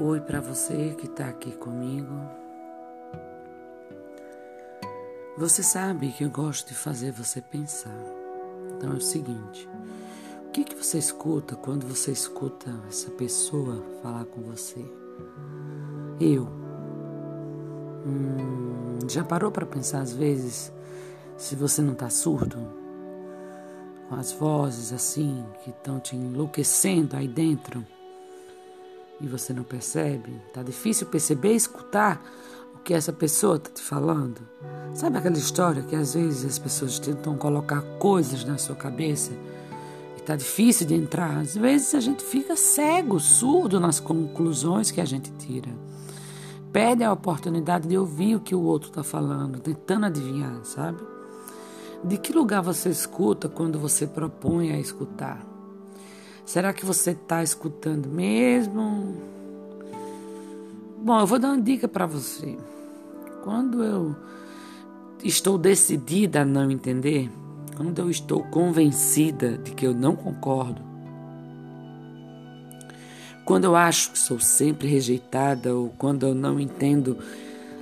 Oi para você que está aqui comigo. Você sabe que eu gosto de fazer você pensar. Então é o seguinte: o que, que você escuta quando você escuta essa pessoa falar com você? Eu. Hum, já parou para pensar às vezes se você não está surdo? Com as vozes assim que estão te enlouquecendo aí dentro? E você não percebe? Tá difícil perceber e escutar o que essa pessoa está te falando? Sabe aquela história que às vezes as pessoas tentam colocar coisas na sua cabeça e tá difícil de entrar? Às vezes a gente fica cego, surdo nas conclusões que a gente tira. Perde a oportunidade de ouvir o que o outro está falando, tentando adivinhar, sabe? De que lugar você escuta quando você propõe a escutar? Será que você está escutando mesmo? Bom, eu vou dar uma dica para você. Quando eu estou decidida a não entender, quando eu estou convencida de que eu não concordo, quando eu acho que sou sempre rejeitada ou quando eu não entendo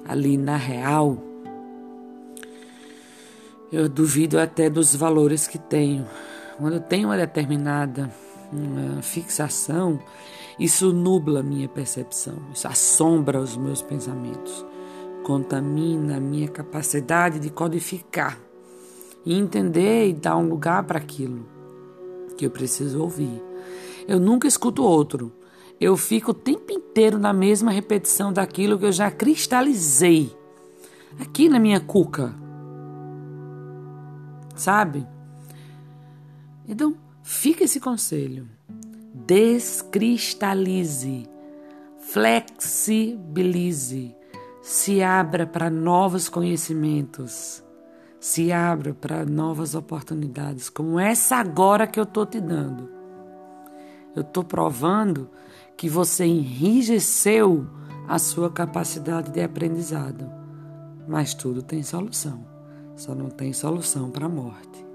ali na real, eu duvido até dos valores que tenho. Quando eu tenho uma determinada uma fixação, isso nubla a minha percepção, isso assombra os meus pensamentos, contamina a minha capacidade de codificar e entender e dar um lugar para aquilo que eu preciso ouvir. Eu nunca escuto outro. Eu fico o tempo inteiro na mesma repetição daquilo que eu já cristalizei aqui na minha cuca. Sabe? Então, Fica esse conselho. Descristalize, flexibilize, se abra para novos conhecimentos, se abra para novas oportunidades, como essa agora que eu estou te dando. Eu estou provando que você enrijeceu a sua capacidade de aprendizado. Mas tudo tem solução, só não tem solução para a morte.